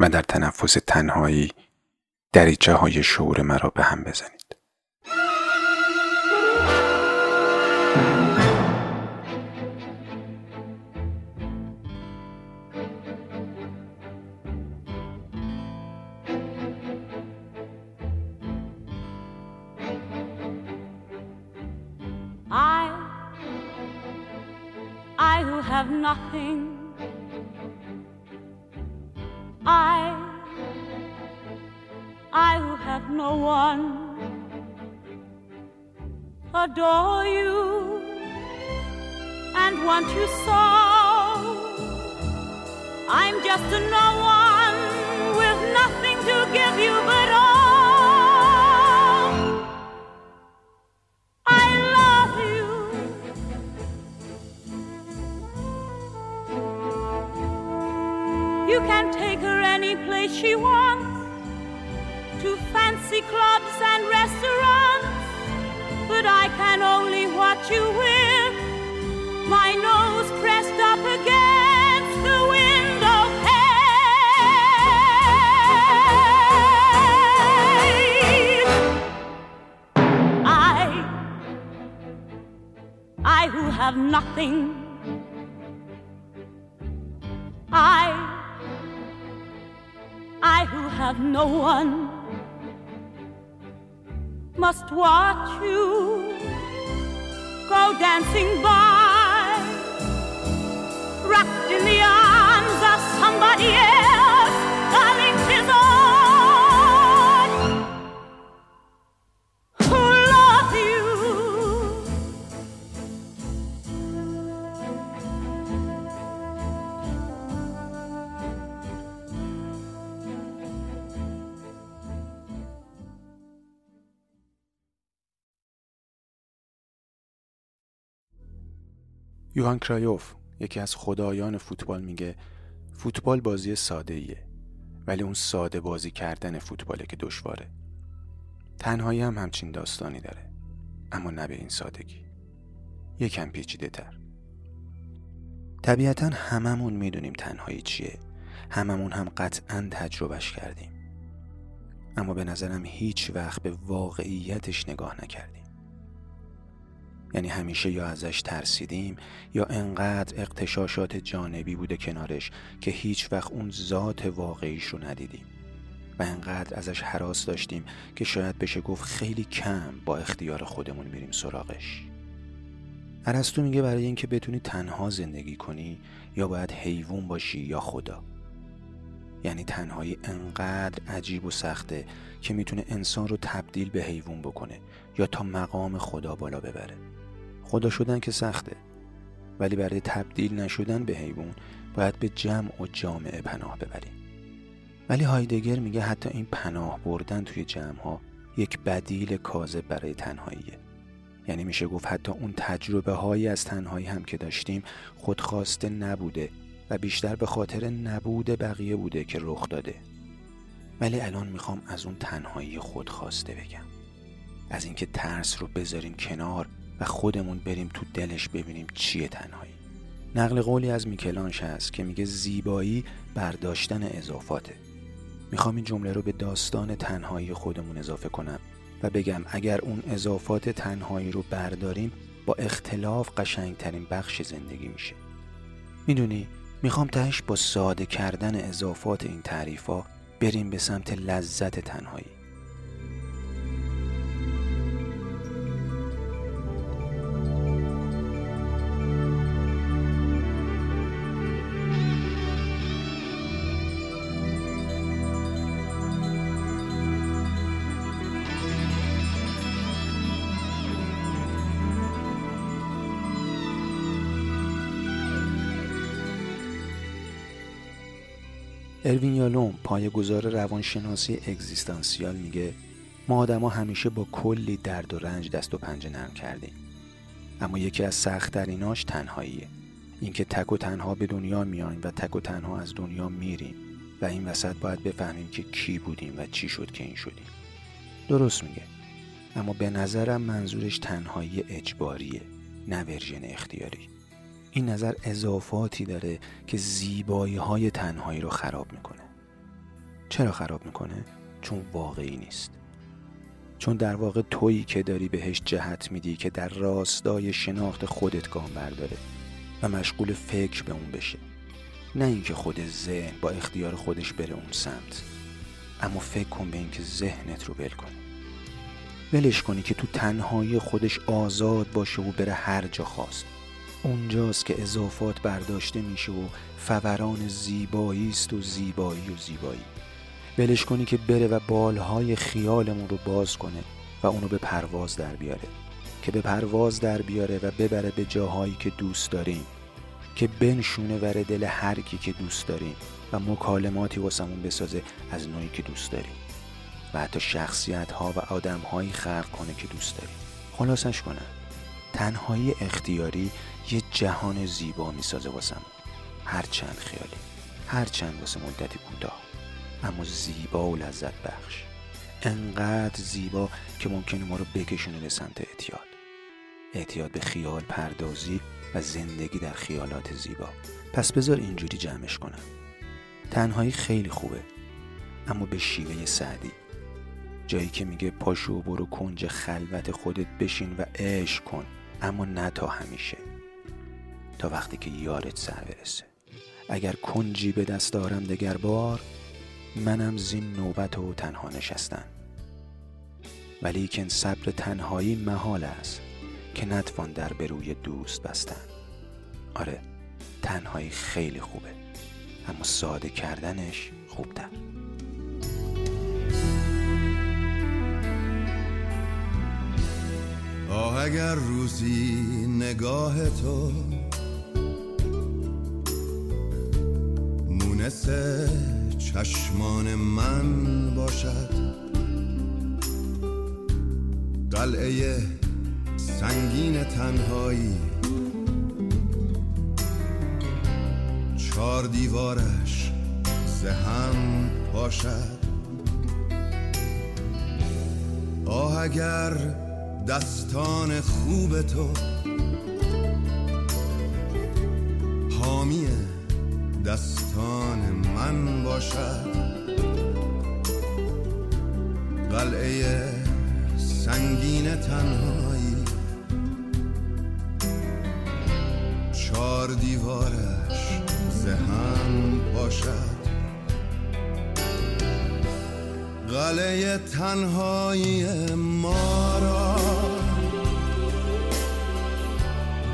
و در تنفس تنهایی دریچه های شعور مرا به هم بزنید. have nothing. Have no one, adore you and want you so. I'm just a no one with nothing to give you but all. I love you You can take her any place she wants fancy clubs and restaurants. But I can only watch you wear my nose pressed up against the window pane. I, I who have nothing. I I who have no one must watch you go dancing by, wrapped in the arms of somebody else, یوهان کرایوف یکی از خدایان فوتبال میگه فوتبال بازی ساده ایه ولی اون ساده بازی کردن فوتباله که دشواره. تنهایی هم همچین داستانی داره اما نه به این سادگی. یکم پیچیده تر. طبیعتا هممون می‌دونیم تنهایی چیه. هممون هم قطعا تجربهش کردیم. اما به نظرم هیچ وقت به واقعیتش نگاه نکردیم. یعنی همیشه یا ازش ترسیدیم یا انقدر اقتشاشات جانبی بوده کنارش که هیچ وقت اون ذات واقعیش رو ندیدیم و انقدر ازش حراس داشتیم که شاید بشه گفت خیلی کم با اختیار خودمون میریم سراغش. عرستو میگه برای اینکه بتونی تنها زندگی کنی یا باید حیوان باشی یا خدا. یعنی تنهایی انقدر عجیب و سخته که می‌تونه انسان رو تبدیل به حیوان بکنه یا تا مقام خدا بالا ببره. خدا شدن که سخته. ولی برای تبدیل نشدن به حیوان باید به جمع و جامعه پناه ببریم. ولی هایدگر میگه حتی این پناه بردن توی جمع ها یک بدیل کاذب برای تنهاییه. یعنی میشه گفت حتی اون تجربه هایی از تنهایی هم که داشتیم خودخواسته نبوده و بیشتر به خاطر نبود بقیه بوده که رخ داده. ولی الان می‌خوام از اون تنهایی خودخواسته بگم. از اینکه ترس رو بذاریم کنار و خودمون بریم تو دلش ببینیم چیه تنهایی. نقل قولی از میکلانش هست که میگه زیبایی برداشتن اضافاته. می‌خوام این جمله رو به داستان تنهایی خودمون اضافه کنم و بگم اگر اون اضافات تنهایی رو برداریم با اختلاف قشنگترین بخش زندگی میشه. می‌دونی می‌خوام تهش با ساده کردن اضافات این تعریفا بریم به سمت لذت تنهایی. اروین یالوم پایه‌گذار روانشناسی اگزیستانسیال میگه ما آدما همیشه با کلی درد و رنج دست و پنجه نرم کردیم. اما یکی از سختتریناش تنهاییه. اینکه تک و تنها به دنیا میایم و تک و تنها از دنیا میریم و این وسط باید بفهمیم که کی بودیم و چی شد که این شدیم. درست میگه. اما به نظرم منظورش تنهایی اجباریه نه ورژن اختیاری. این نظر اضافاتی داره که زیبایی های تنهایی رو خراب می‌کنه. چرا خراب می‌کنه؟ چون واقعی نیست. چون در واقع تویی که داری بهش جهت میدی که در راستای شناخت خودت گام برداره و مشغول فکر به اون بشه. نه اینکه خود ذهن با اختیار خودش بره اون سمت اما فکر کن به اینکه ذهنت رو ول کنی ولش کنی که تو تنهایی خودش آزاد باشه و بره هر جا خواست. اونجاست که اضافات برداشته میشه و فوران زیبایی است و زیبایی و زیبایی. ولش کنی که بره و بالهای خیالمون رو باز کنه و اونو به پرواز در بیاره. که به پرواز در بیاره و ببره به جاهایی که دوست داریم. که بنشونه وره دل هر کی که دوست داریم و مکالماتی واسمون بسازه از نوعی که دوست داریم. و حتی شخصیت ها و آدم هایی خلق کنه که دوست داریم. خلاصش کنم. تنهایی اختیاری یه جهان زیبا می‌سازه واسمون هرچند خیالی هرچند واسه مدتی کوتاه. اما زیبا و لذت بخش. انقدر زیبا که ممکنه ما رو بکشونه به سمت اعتیاد. اعتیاد به خیال پردازی و زندگی در خیالات زیبا. پس بذار اینجوری جمعش کنم. تنهایی خیلی خوبه اما به شیوه سعدی. جایی که میگه پاشو برو کنج خلوت خودت بشین و عشق کن اما نه تا همیشه. تا وقتی که یارت سر برسه. اگر کنجی به دست دارم دگر بار منم زین نوبت و تنها نشستن. ولیکن صبر تنهایی محال است که نتوان در به روی دوست بستن. آره تنهایی خیلی خوبه اما ساده کردنش خوبتر. آه اگر روزی نگاه تو مونس چشمان من باشد. قلعه سنگین تنهایی. چار دیوارش زهم باشد آه اگر دستان خوب تو حامی دستان من باشد. قلعه سنگین تنهایی. چار دیوارش زهم باشد. قلعه تنهایی ما را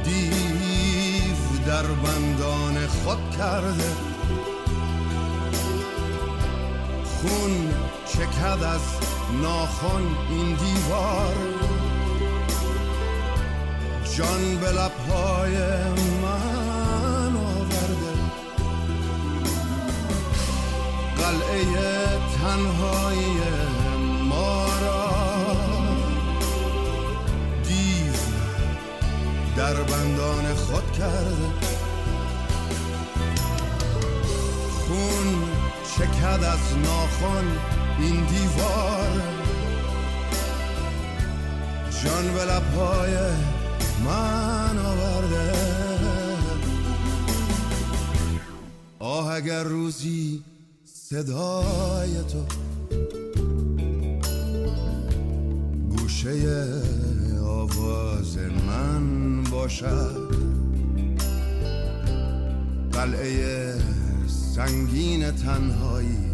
دیو در بندان خود کرده. خون چکد از ناخن این دیوار. جان به لبهای من آورده. قلعه تنهایی ما را دیو در بندان خود کرده خون چکد از ناخن این دیوار. جان به لبهای من آورده. آه اگر روزی صدای تو گوشه آواز من باشد قلعه سنگین تنهایی.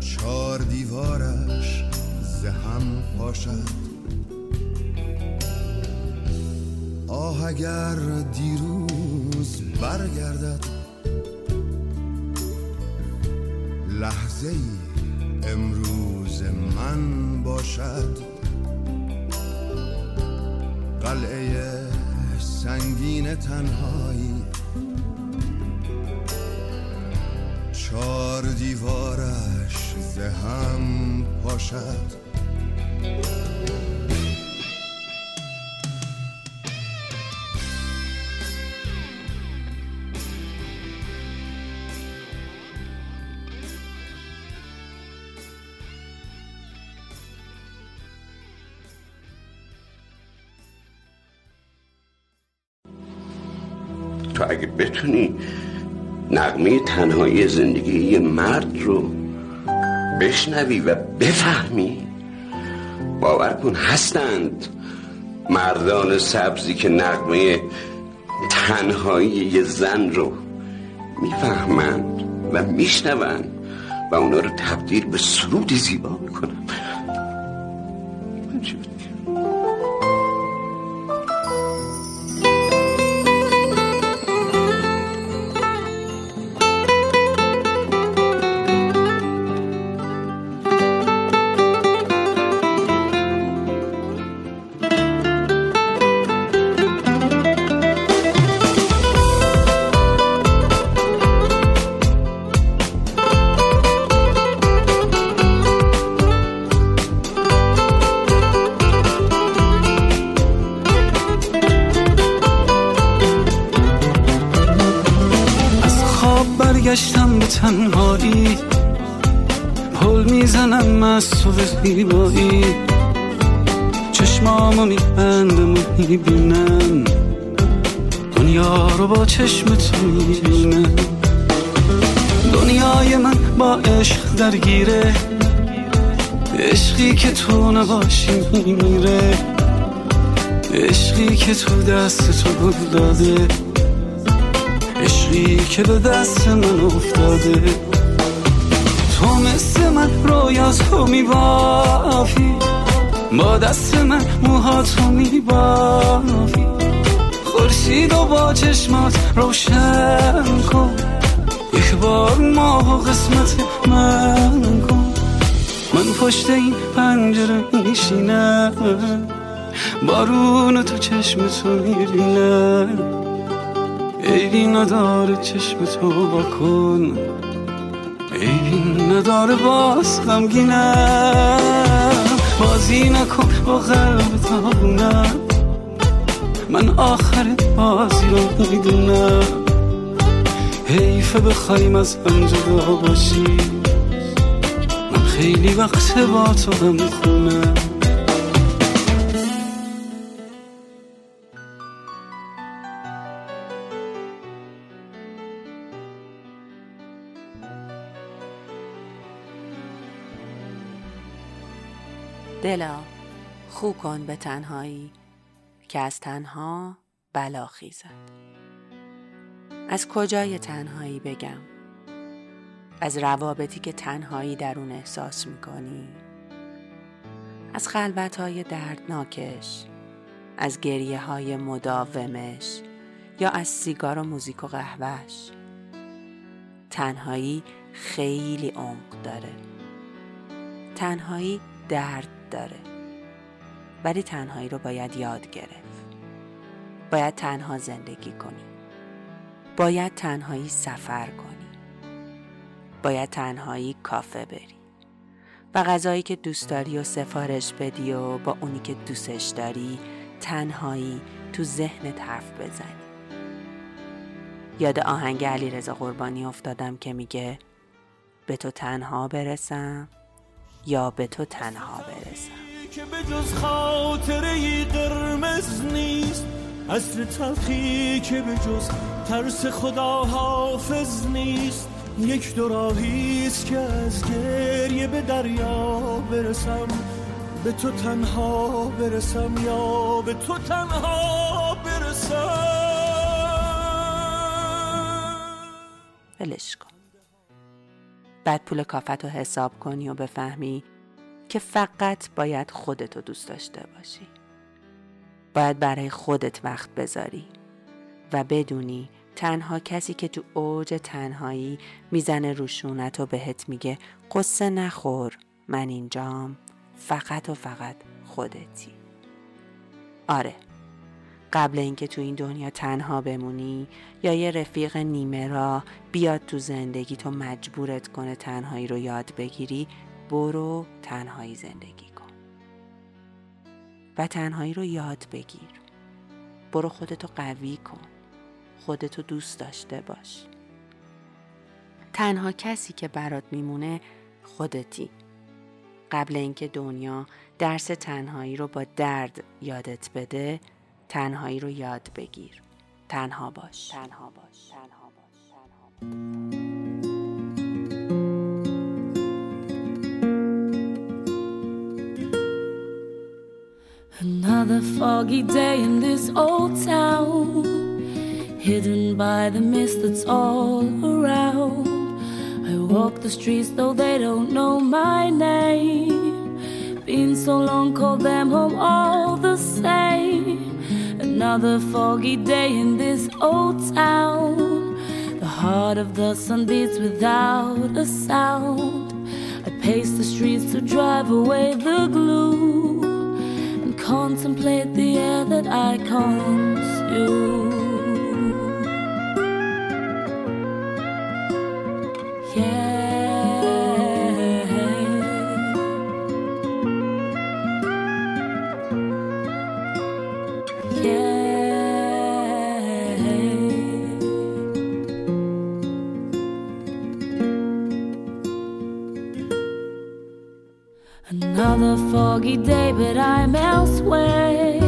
چار دیوارش زهم پاشد. آه اگر دیروز برگردد لحظه ای امروز من باشد. قلعه سنگین تنهایی. چار دیوارش زهم پاشد. تو اگه بتونی نغمه تنهایی زندگی یه مرد رو بشنوی و بفهمی. باور کن هستند مردان سبزی که نغمه تنهایی یه زن رو می‌فهمند و میشنوند و اونا رو تبدیل به سرودی زیبا می‌کنن برگشتم می‌بینم. دنیا رو با چشم تو می‌بینم. دنیای من با عشق درگیره. عشقی که تو نباشی میمیره. عشقی که تو دست تو گل داده عشقی که به دست من افتاده. تو مثل من رویا تو میبافی. با دست من موهاتو میبافی خورشید و با چشمات روشن کن. یک بار ماه قسمت من کن. من پشت این پنجره میشینم. بارون تو چشم تو می‌بینم. عیبی نداره چشم تو بکن عیبی نداره باز غمگینم. بازی نکن با قلب تابونم من آخر بازی رو می‌دونم. حیفه بخوایم از هم جدا باشی من خیلی وقت با تو هم خونم دلا خو کن به تنهایی که از تنها بلا خیزد. از کجای تنهایی بگم؟ از روابطی که تنهایی در اون احساس می‌کنی؟ از خلوت های دردناکش؟ از گریه های مداومش؟ یا از سیگار و موزیک و قهوهش؟ تنهایی خیلی عمق داره. تنهایی درد داره. ولی تنهایی رو باید یاد گرفت. باید تنها زندگی کنی. باید تنهایی سفر کنی. باید تنهایی کافه بری. و غذایی که دوست داری و سفارش بدی و با اونی که دوستش داری تنهایی تو ذهنت حرف بزنی. یاد آهنگ علی رضا قربانی افتادم که میگه به تو تنها برسم؟ یا به تو تنها برسم. که به جز خاطره قرمز نیست اصل تلخی که به جز ترس خدا حافظ نیست. یک دو که از گریه به دریا برسم. به تو تنها برسم یا به تو تنها برسم. ولش کن. بعد پول کافت رو حساب کنی و بفهمی که فقط باید خودتو دوست داشته باشی. باید برای خودت وقت بذاری و بدونی تنها کسی که تو اوج تنهایی می‌زنه روشونت و بهت میگه قصه نخور من اینجام فقط و فقط خودتی. آره قبل اینکه تو این دنیا تنها بمونی یا یه رفیق نیمه را بیاد تو زندگی تو مجبورت کنه تنهایی رو یاد بگیری برو تنهایی زندگی کن. و تنهایی رو یاد بگیر. برو خودتو قوی کن. خودتو دوست داشته باش. تنها کسی که برات میمونه خودتی. قبل اینکه دنیا درس تنهایی رو با درد یادت بده تنهایی رو یاد بگیر تنها باش تنها باش تنها باش Another foggy day in this old town, hidden by the mist that's all around. I walk the streets though they don't know my name. Been so long, call them home all the same. Another foggy day in this old town. The heart of the sun beats without a sound. I pace the streets to drive away the gloom and contemplate the air that I consume. Another I'm elsewhere.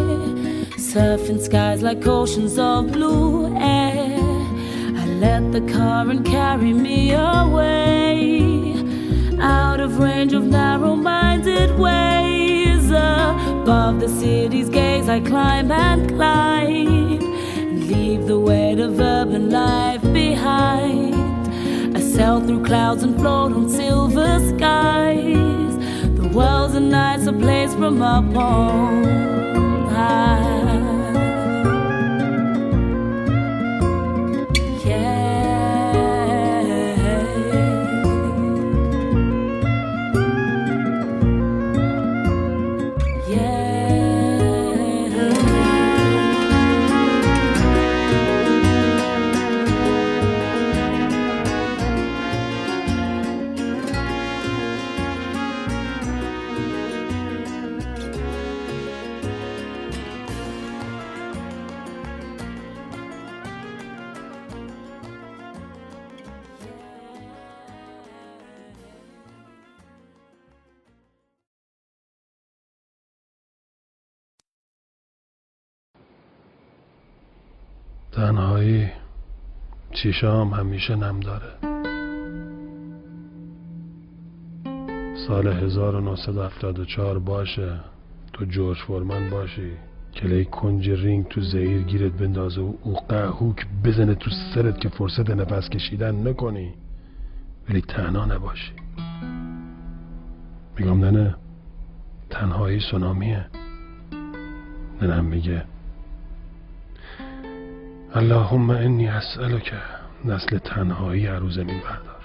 Surfing skies like oceans of blue air. I let the current carry me away. Out of range of narrow minded ways. Above the city's gaze, I climb and climb. And leave the weight of urban life behind. I sail through clouds and float on silver skies. Wells and nights a place from up on high. چیشام همیشه نم داره. سال 1974 باشه. تو جورج فورمن باشی. کلی کنج رینگ تو زهیر گیرت بندازه و او قهوک بزنه تو سرت که فرصت نفس کشیدن نکنی. ولی تنها نباشی. میگم نه تنهایی سونامیه. ننم میگه اللهم انی اسألک نسل تنهایی عروض زمین بردار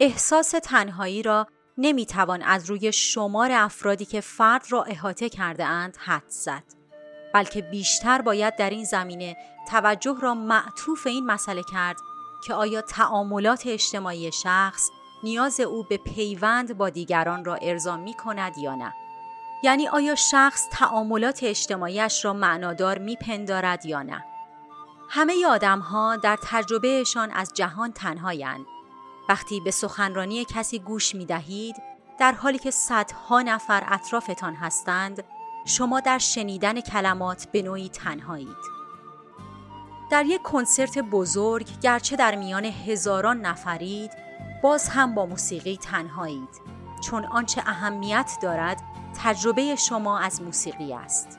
احساس تنهایی را نمی‌توان از روی شمار افرادی که فرد را احاطه کرده اند حد زد بلکه بیشتر باید در این زمینه توجه را معطوف این مسئله کرد که آیا تعاملات اجتماعی شخص نیاز او به پیوند با دیگران را ارضا می کند یا نه؟ یعنی آیا شخص تعاملات اجتماعیش را معنادار میپندارد یا نه؟ همه آدم ها در تجربهشان از جهان تنهایند. وقتی به سخنرانی کسی گوش می دهید در حالی که صدها نفر اطرافتان هستند شما در شنیدن کلمات به نوعی تنهایید. در یک کنسرت بزرگ گرچه در میان هزاران نفرید باز هم با موسیقی تنهایید چون آنچه اهمیت دارد تجربه شما از موسیقی است.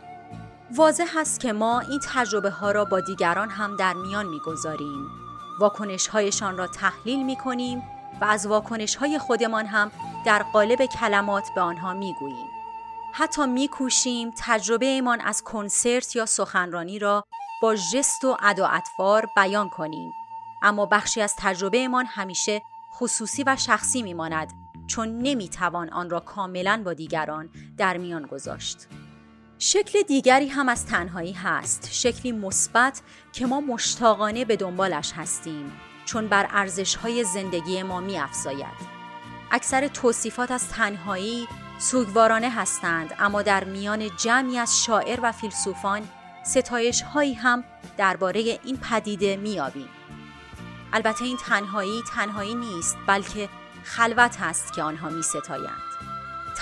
واضح است که ما این تجربه ها را با دیگران هم در میان می‌گذاریم. واکنش هایشان را تحلیل می کنیم و از واکنش های خودمان هم در قالب کلمات به آنها می گوییم. حتی می کوشیم تجربه ایمان از کنسرت یا سخنرانی را با جست و ادا اطوار بیان کنیم. اما بخشی از تجربه ایمان همیشه خصوصی و شخصی می ماند چون نمی توان آن را کاملا با دیگران در میان گذاشت. شکل دیگری هم از تنهایی هست شکلی مثبت که ما مشتاقانه به دنبالش هستیم چون بر ارزشهای زندگی ما می افزاید. اکثر توصیفات از تنهایی سوگوارانه هستند اما در میان جمعی از شاعر و فیلسوفان ستایش هایی هم درباره این پدیده میابیم. البته این تنهایی تنهایی نیست بلکه خلوت است که آنها می ستایند.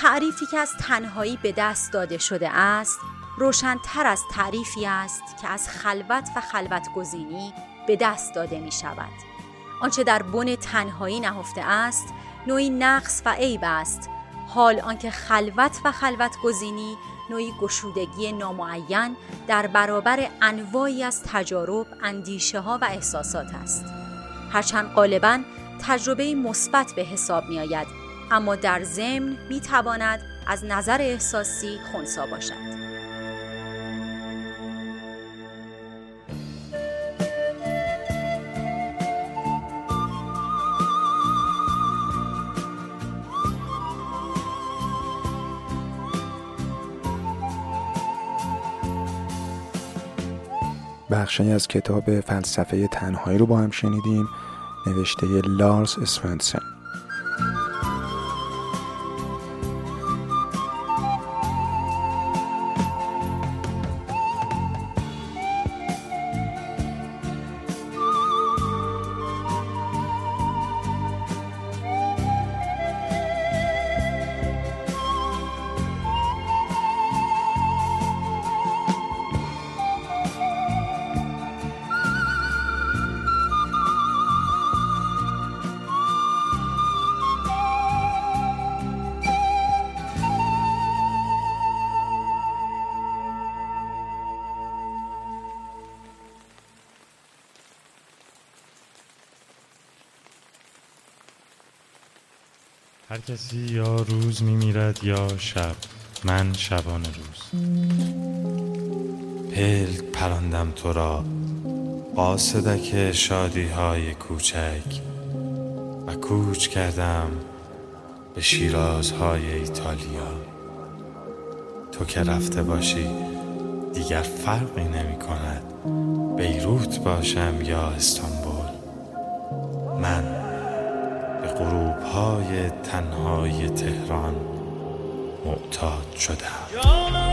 تعریفی که از تنهایی به دست داده شده است روشنتر از تعریفی است که از خلوت و خلوت گزینی به دست داده می شود. آنچه در بن تنهایی نهفته است نوعی نقص و عیب است حال آنکه خلوت و خلوت گزینی نوعی گشودگی نامعین در برابر انواعی از تجارب، اندیشه ها و احساسات است. هرچند غالبا تجربه مثبت به حساب می آید اما در ضمن می تواند از نظر احساسی خونسا باشد. بخشی از کتاب فلسفه تنهایی رو با هم شنیدیم نوشته لارس اسفنسن یا شب من شبان روز. پل پراندم تو را قاصدک شادی های کوچک و کوچ کردم به شیرازهای ایتالیا. تو که رفته باشی دیگر فرقی نمی کند بیروت باشم یا استانبول. من غروب های تنهای تهران معتاد شدم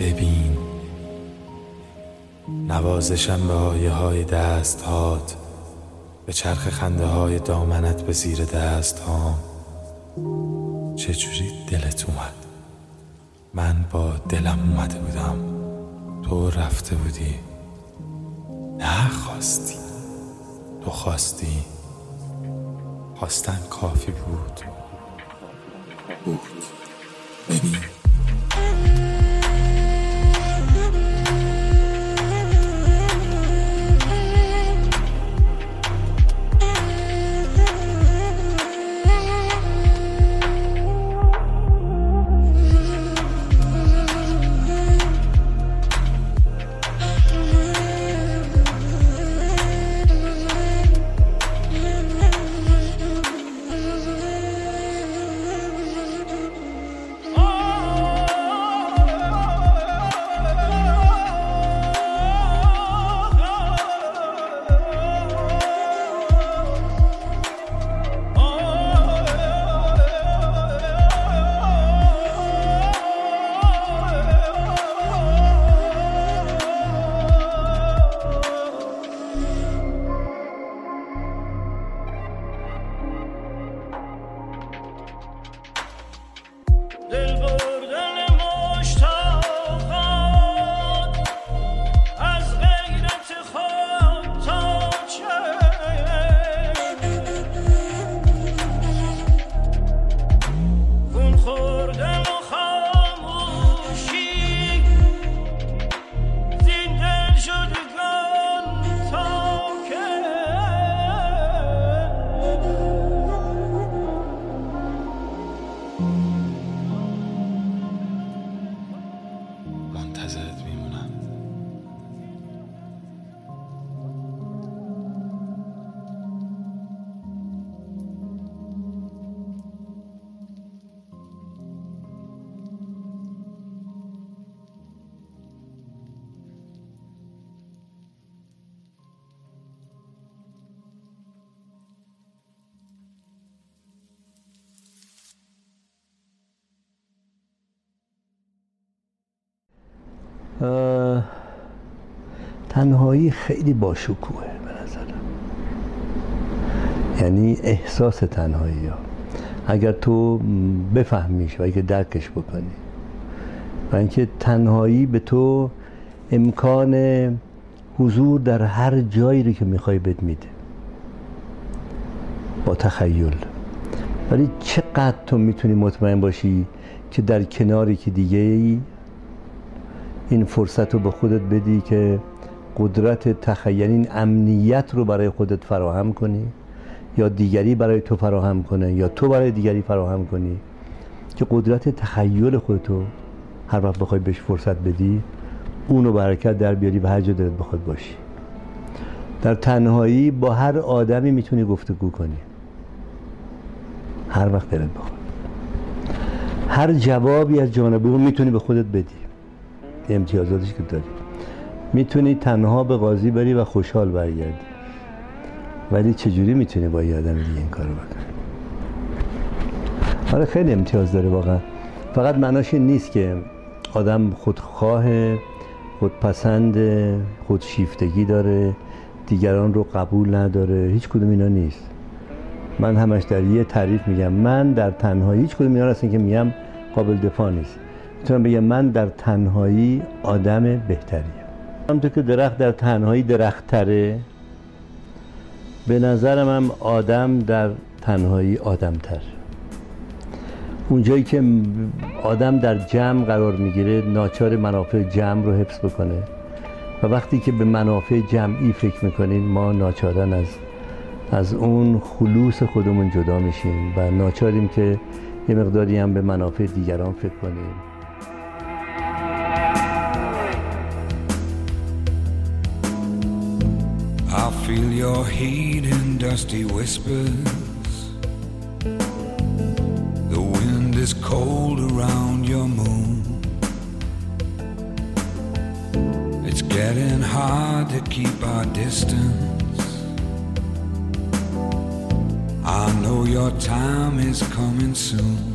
ببین. نوازشم به آیه های دست هات به چرخ خنده های دامنت به زیر دست ها چجوری دلت اومد؟ من با دلم اومده بودم. تو رفته بودی. نه خواستی. تو خواستی. خواستن کافی بود. بود. ببین. تنهایی خیلی باشکوهه به نظرم. یعنی احساس تنهایی ها. اگر تو بفهمیش و اگر درکش بکنی. و اینکه تنهایی به تو امکان حضور در هر جایی رو که می‌خوای بد میده. با تخیل. ولی چقدر تو می‌تونی مطمئن باشی که در کناری که دیگه ای این فرصت رو به خودت بدی که قدرت تخیل این امنیت رو برای خودت فراهم کنی یا دیگری برای تو فراهم کنه یا تو برای دیگری فراهم کنی که قدرت تخیل خودتو هر وقت بخوای بهش فرصت بدی اونو برکت در بیاری و هر جا دلت بخواد باشی. در تنهایی با هر آدمی می‌تونی گفتگو کنی. هر وقت دلت بخواد. هر جوابی از جانب اون می‌تونی به خودت بدی. امتیازاتش که داری. می‌تونی تنها به قاضی بری و خوشحال برگردی. ولی چجوری می‌تونی با یه آدم دیگه این کارو بکنی؟ آره خیلی امتیاز داره واقعا. فقط معناش این نیست که آدم خودخواه خودپسند خودشیفتگی داره دیگران رو قبول نداره هیچ کدوم اینا نیست. من همش در یه تعریف میگم من در تنهایی هیچ کدوم اینا هستن که میگم قابل دفاع نیست. می‌تونم بگم من در تنهایی آدم بهتریم. همونطور که درخت در تنهایی درخت تره به نظرم هم آدم در تنهایی آدم تر اونجایی که آدم در جمع قرار می‌گیره ناچار منافع جمع رو حفظ بکنه. و وقتی که به منافع جمعی فکر می‌کنیم ما ناچارن از از اون خلوص خودمون جدا میشیم و ناچاریم که یه مقداری هم به منافع دیگران فکر کنیم. Feel your heat in dusty whispers. The wind is cold around your moon. It's getting hard to keep our distance. I know your time is coming soon.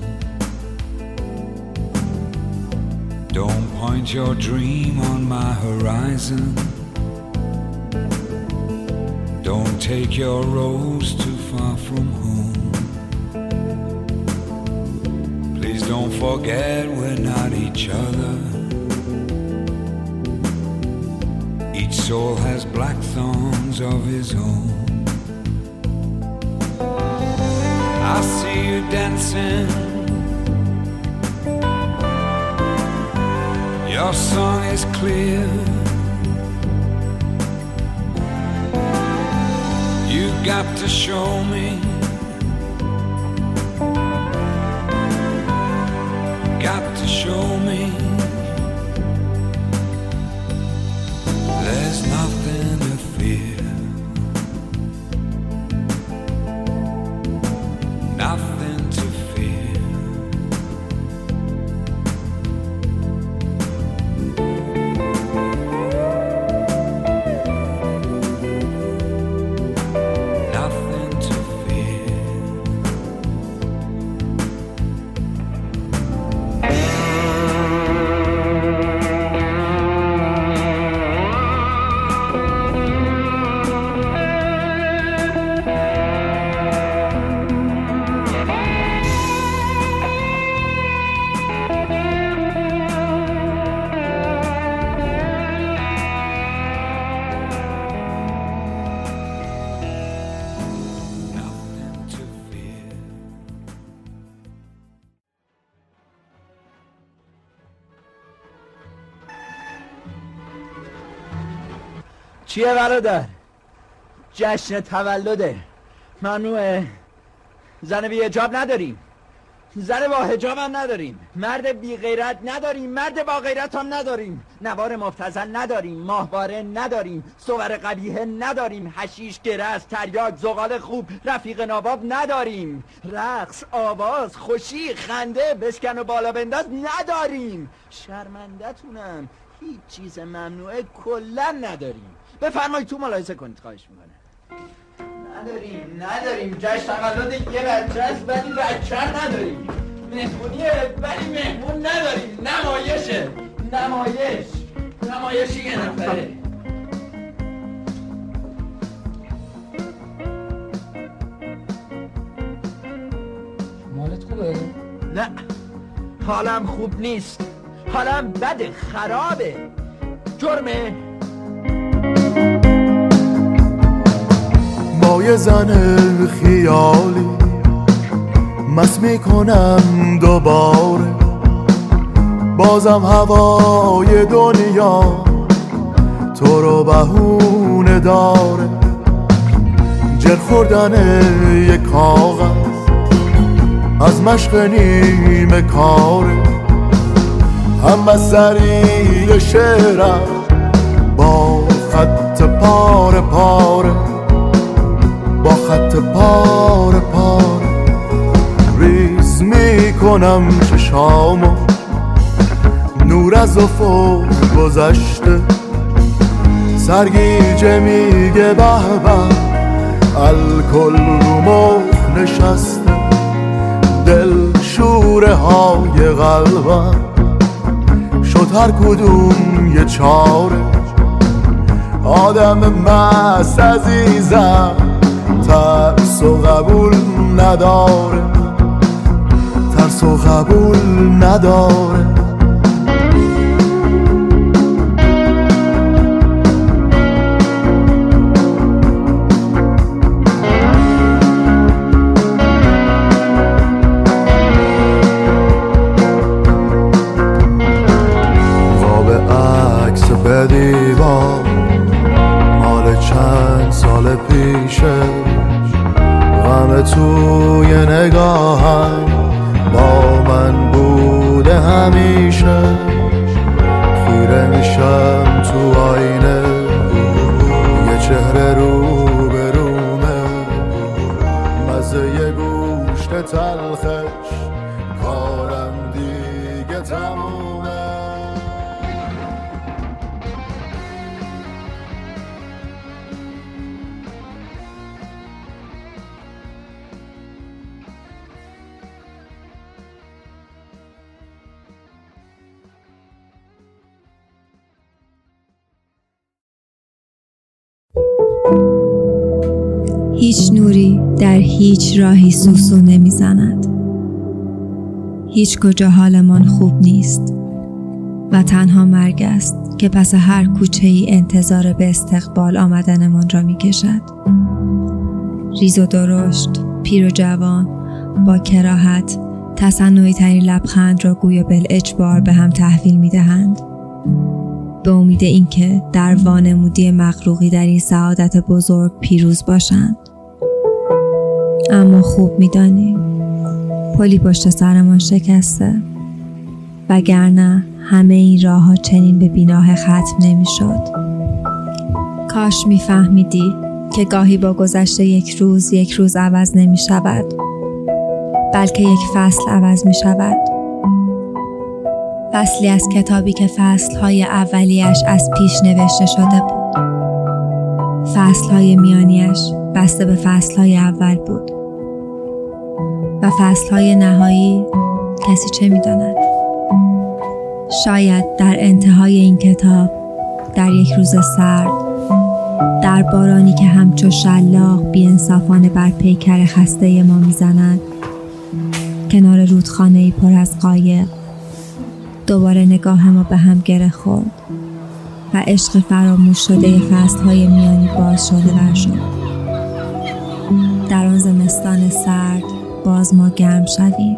Don't point your dream on my horizon. Don't take your rose too far from home. Please don't forget we're not each other. Each soul has black thorns of his own. I see you dancing. Your song is clear. Got to show me. چیه برادر؟ جشن تولده. ممنوعه. زن بی هجاب نداریم. زن با هجاب هم نداریم. مرد بی غیرت نداریم. مرد با غیرت هم نداریم. نوار مفتزن نداریم. ماهواره نداریم. صور قبیه نداریم. حشیش گرس تریاک زغال خوب رفیق نواب نداریم. رقص آواز خوشی خنده بشکن و بالا بنداز نداریم. شرمندتونم هیچ چیز ممنوعه کلا نداریم. بفرمایید تو ملاحظه کنید خواهش می‌کنه نداریم نداریم. جشن تولد یه بچه است ولی بچه نداریم. مهمونیه ولی مهمون نداریم. نمایشه نمایش. نمایشی یه نفره. مالت خوبه؟ نه. حالم خوب نیست. حالم بده خرابه. جرمه. یه زن خیالی. مس می‌کنم دوباره. بازم هوای دنیا تو رو بهونه داره. جر خوردن یه کاغذ از مشق نیمه کاره. هم بستری شعرم با خط پاره پاره. خط پاره پاره. ریز می‌کنم چشامو. نور از افق گذشته. سرگیجه میگه به به. الکل رو نشسته. دل شوره های قلبم شد هر کدوم یه چاره. آدم مست عزیزم. ترس و قبول نداره. ترس و قبول نداره. هیچ نوری در هیچ راهی سوسو نمی‌زند هیچ کجا حالمان خوب نیست و تنها مرگ است که پس هر کوچه ای انتظار به استقبال آمدنمان را می کشد. ریز و درشت، پیر و جوان، با کراهت، تصنعی ترین لبخند را گویا بل اجبار به هم تحویل می دهند. به امید اینکه در وانمودی مغروقی در این سعادت بزرگ پیروز باشند. اما خوب می‌دانیم پلی پشت سرمان شکسته. وگرنه همه این راه چنین به بیناه ختم نمی‌شد. کاش میفهمیدی که گاهی با گذشته یک روز یک روز عوض نمی شود بلکه یک فصل عوض می شود فصلی از کتابی که فصلهای اولیش از پیش نوشته شده بود. فصلهای میانیش بسته به فصلهای اول بود. و فصلهای نهایی کسی چه می‌داند؟ شاید در انتهای این کتاب در یک روز سرد در بارانی که همچو شلاق بیانصافانه بر پیکر خسته ما می‌زند کنار رودخانه ای پر از قایق دوباره نگاه ما به هم گره خورد و عشق فراموش شده فصل های میانی باز شده بر در آن زمستان سرد باز ما گرم شویم.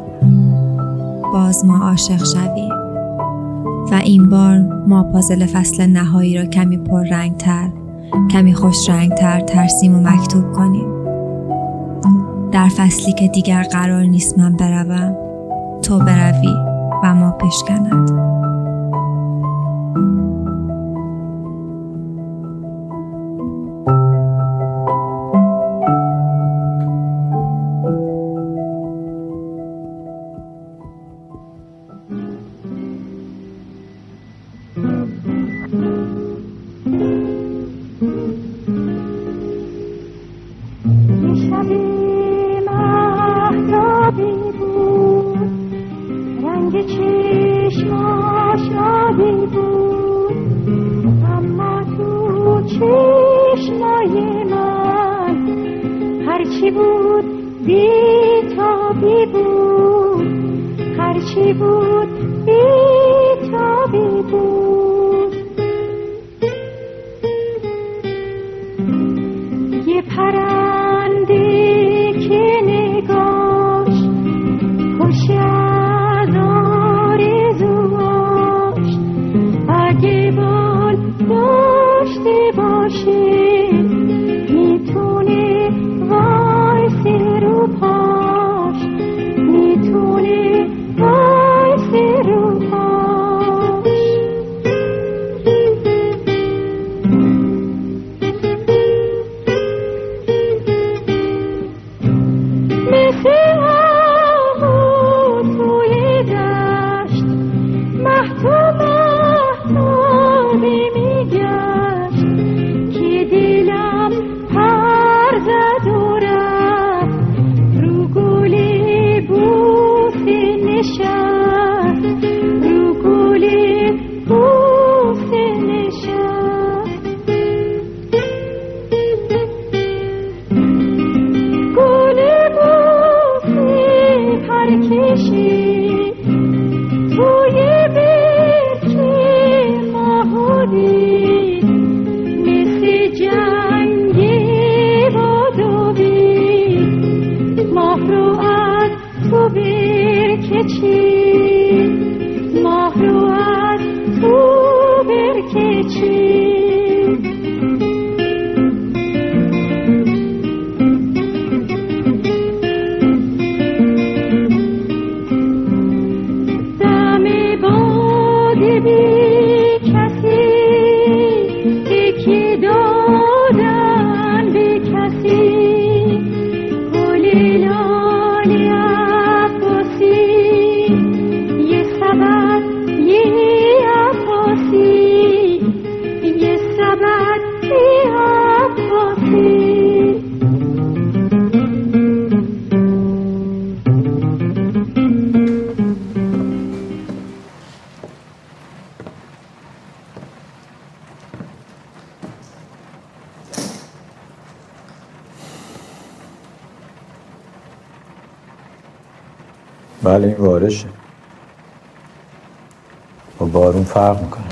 باز ما عاشق شویم. و این بار ما پازل فصل نهایی را کمی پر رنگ تر کمی خوش رنگ تر ترسیم و مکتوب کنیم. در فصلی که دیگر قرار نیست من بروم تو بروی و ما پشکند بله هرچی بود؟ بی تابی بود هرچی بود بی تابی بود. یه پرنده که فرق می‌کنه.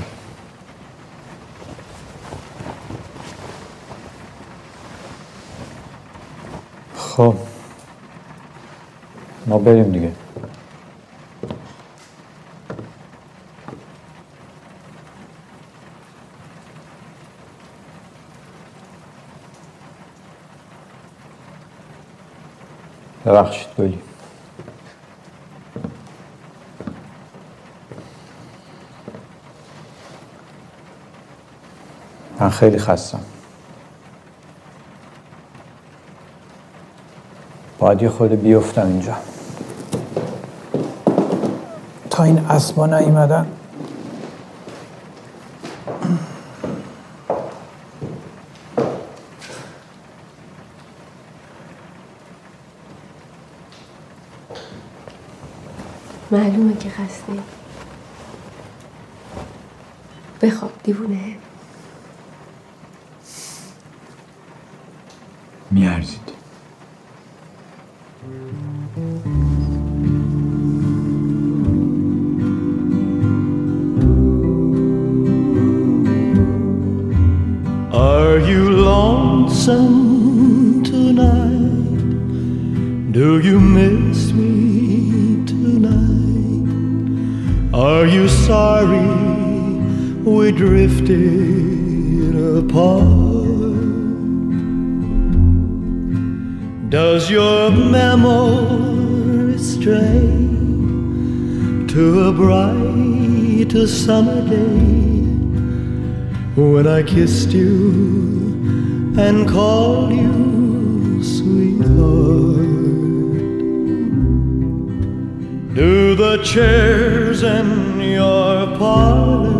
خب. ما بریم دیگه. ببخشید بلی من خیلی خستم. باید یه خود بیفتم اینجا. تا این اسبا نیومدن. We drifted apart? Does your memory stray to a bright summer day? when I kissed you and called you sweetheart. Do the chairs in your parlor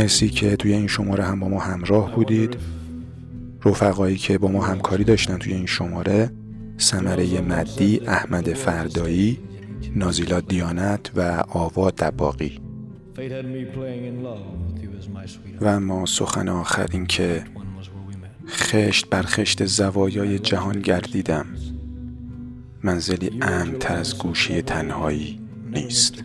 مرسی که توی این شماره هم با ما همراه بودید. رفقایی که با ما همکاری داشتن توی این شماره سمره مدی احمد فردایی نازیلا دیانت و آوا دباقی. و اما سخن آخر این که خشت بر خشت زوایای جهان گردیدم. منزلی امتر از گوشه تنهایی نیست.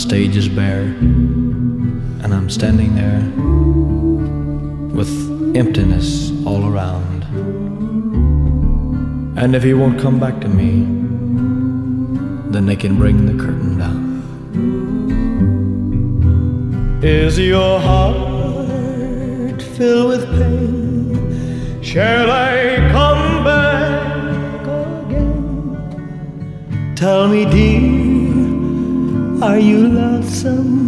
Stage is bare, and I'm standing there with emptiness all around. And if he won't come back to me, then they can bring the curtain down. Is your heart filled with pain? Shall I come back again? Tell me, dear, are you lonesome?